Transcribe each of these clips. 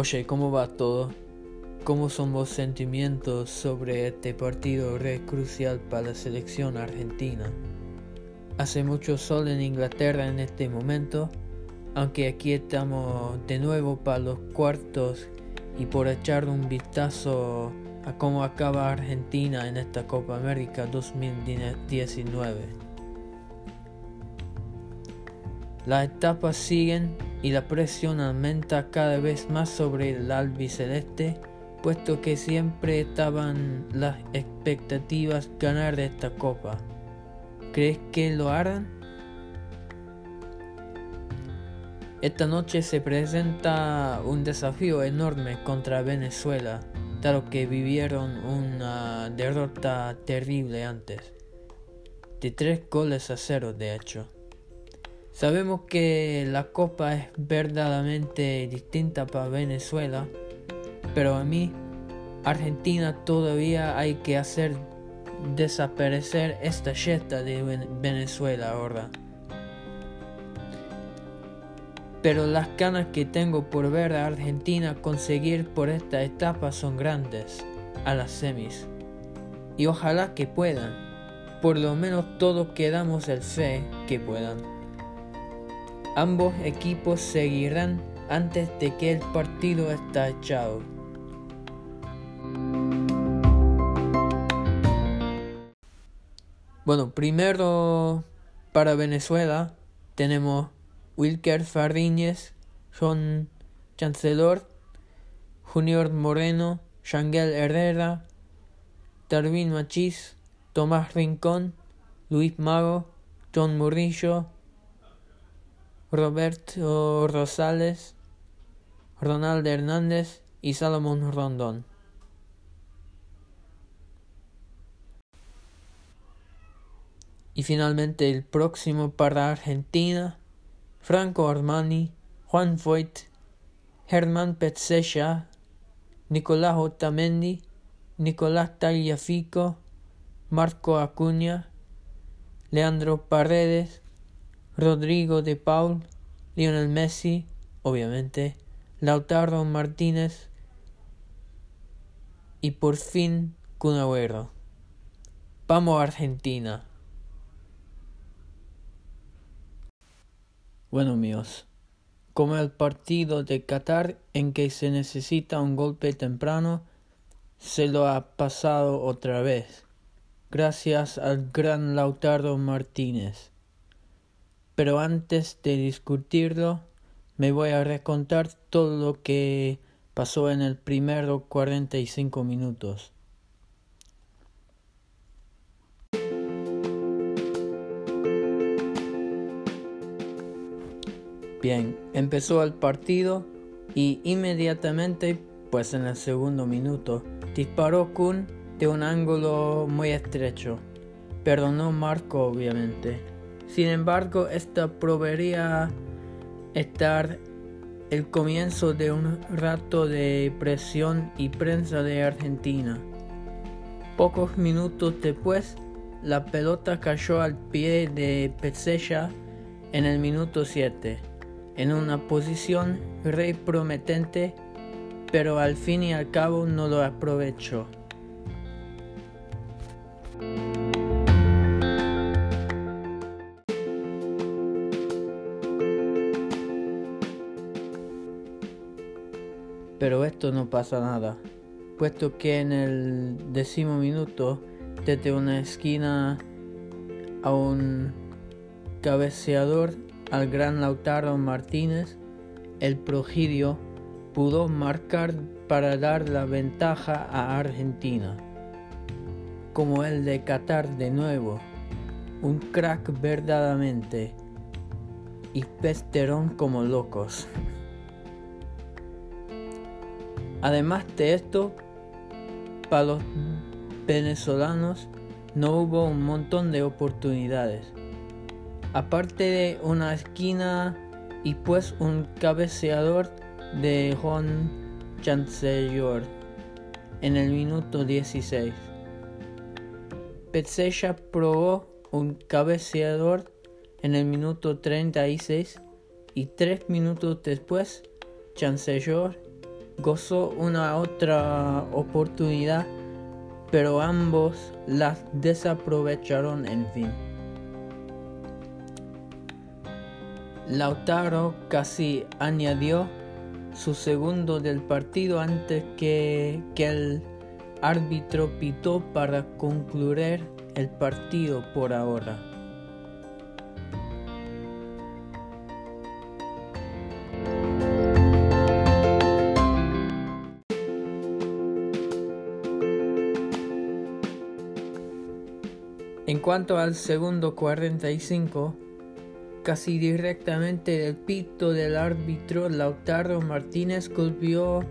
Oye, ¿cómo va todo? ¿Cómo son los sentimientos sobre este partido re crucial para la selección argentina? Hace mucho sol en Inglaterra en este momento, aunque aquí estamos de nuevo para los cuartos y por echar un vistazo a cómo acaba Argentina en esta Copa América 2019. Las etapas siguen y la presión aumenta cada vez más sobre el albiceleste, puesto que siempre estaban las expectativas ganar esta copa. ¿Crees que lo harán? Esta noche se presenta un desafío enorme contra Venezuela, dado que vivieron una derrota terrible antes, de tres goles a cero de hecho. Sabemos que la copa es verdaderamente distinta para Venezuela, pero a mí, Argentina todavía hay que hacer desaparecer esta yeta de Venezuela ahora. Pero las ganas que tengo por ver a Argentina conseguir por esta etapa son grandes, a las semis. Y ojalá que puedan, por lo menos todos quedamos el fe que puedan. Ambos equipos seguirán antes de que el partido está echado. Bueno, primero para Venezuela tenemos Wilker Fardíñez, John Chancellor, Junior Moreno, Shangel Herrera, Darwin Machís, Tomás Rincón, Luis Mago, John Murillo, Roberto Rosales, Ronaldo Hernández y Salomón Rondón. Y finalmente el próximo para Argentina, Franco Armani, Juan Foyt, Germán Petsecha, Nicolás Otamendi, Nicolás Tagliafico, Marco Acuña, Leandro Paredes, Rodrigo de Paul, Lionel Messi, obviamente, Lautaro Martínez y por fin Kun. Vamos a Argentina. Bueno míos, como el partido de Qatar en que se necesita un golpe temprano, se lo ha pasado otra vez, gracias al gran Lautaro Martínez. Pero antes de discutirlo, me voy a recontar todo lo que pasó en el primero 45 minutos. Bien, empezó el partido y inmediatamente, pues en el segundo minuto, disparó Kun de un ángulo muy estrecho, pero no marcó obviamente. Sin embargo, esta proveería estar el comienzo de un rato de presión y prensa de Argentina. Pocos minutos después, la pelota cayó al pie de Petzella en el minuto 7, en una posición re prometente, pero al fin y al cabo no lo aprovechó. Pero esto no pasa nada, puesto que en el décimo minuto, desde una esquina a un cabeceador al gran Lautaro Martínez, el progidio pudo marcar para dar la ventaja a Argentina. Como el de Qatar de nuevo, un crack verdaderamente y pesterón como locos. Además de esto, para los venezolanos no hubo un montón de oportunidades. Aparte de una esquina y pues un cabeceador de Juan Chancellor en el minuto 16. Petzella probó un cabeceador en el minuto 36 y tres minutos después Chancellor gozó una otra oportunidad, pero ambos las desaprovecharon en fin. Lautaro casi añadió su segundo del partido antes que, el árbitro pitó para concluir el partido por ahora. Cuanto al segundo 45, casi directamente del pito del árbitro Lautaro Martínez golpeó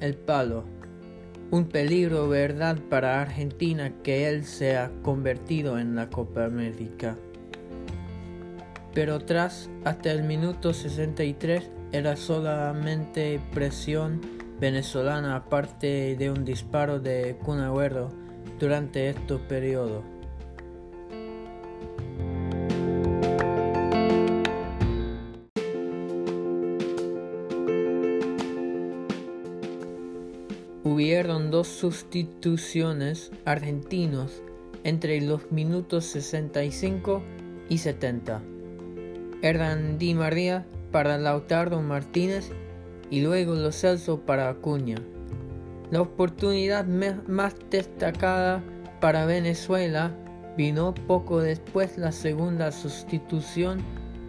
el palo. Un peligro, verdad, para Argentina que él se ha convertido en la Copa América. Pero tras hasta el minuto 63 era solamente presión venezolana aparte de un disparo de Kun durante estos periodos. Hubieron dos sustituciones argentinos entre los minutos 65 y 70. Eran Di María para Lautaro Martínez y luego Los Celso para Acuña. La oportunidad más destacada para Venezuela vino poco después la segunda sustitución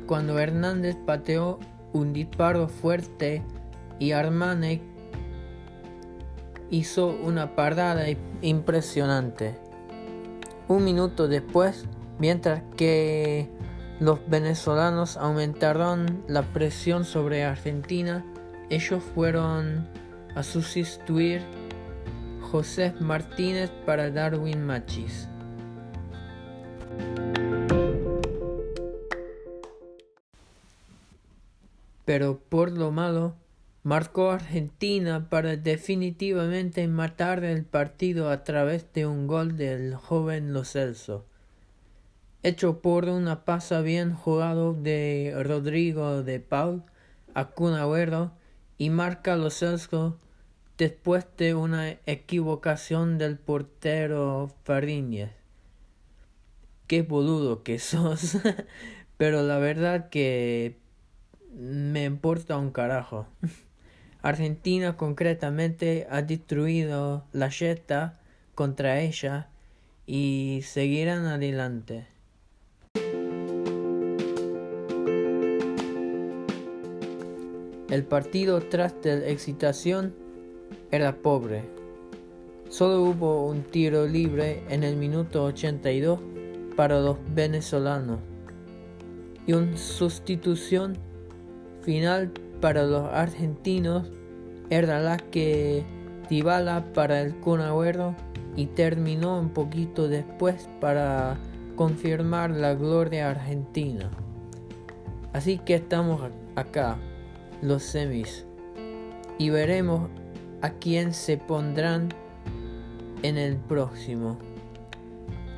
cuando Hernández pateó un disparo fuerte y Armane hizo una parada impresionante. Un minuto después, mientras que los venezolanos aumentaron la presión sobre Argentina, ellos fueron a sustituir José Martínez para Darwin Machis. Pero por lo malo, marcó Argentina para definitivamente matar el partido a través de un gol del joven Lo Celso, hecho por una pasa bien jugado de Rodrigo de Paul a Cunagüero y marca Lo Celso después de una equivocación del portero Fariñez. Qué boludo que sos, pero la verdad que me importa un carajo. Argentina concretamente ha destruido la Jetta contra ella y seguirán adelante. El partido tras la excitación era pobre. Solo hubo un tiro libre en el minuto 82 para los venezolanos y una sustitución final para los argentinos era la que Dybala para el Kun y terminó un poquito después para confirmar la gloria argentina. Así que estamos acá, los semis, y veremos a quién se pondrán en el próximo.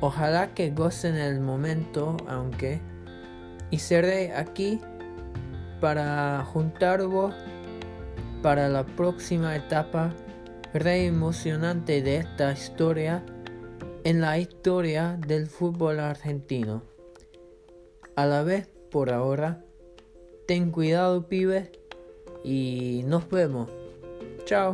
Ojalá que gocen el momento, aunque, y seré aquí para juntarvos para la próxima etapa re emocionante de esta historia en la historia del fútbol argentino. A la vez, por ahora, ten cuidado pibes y nos vemos. Chao.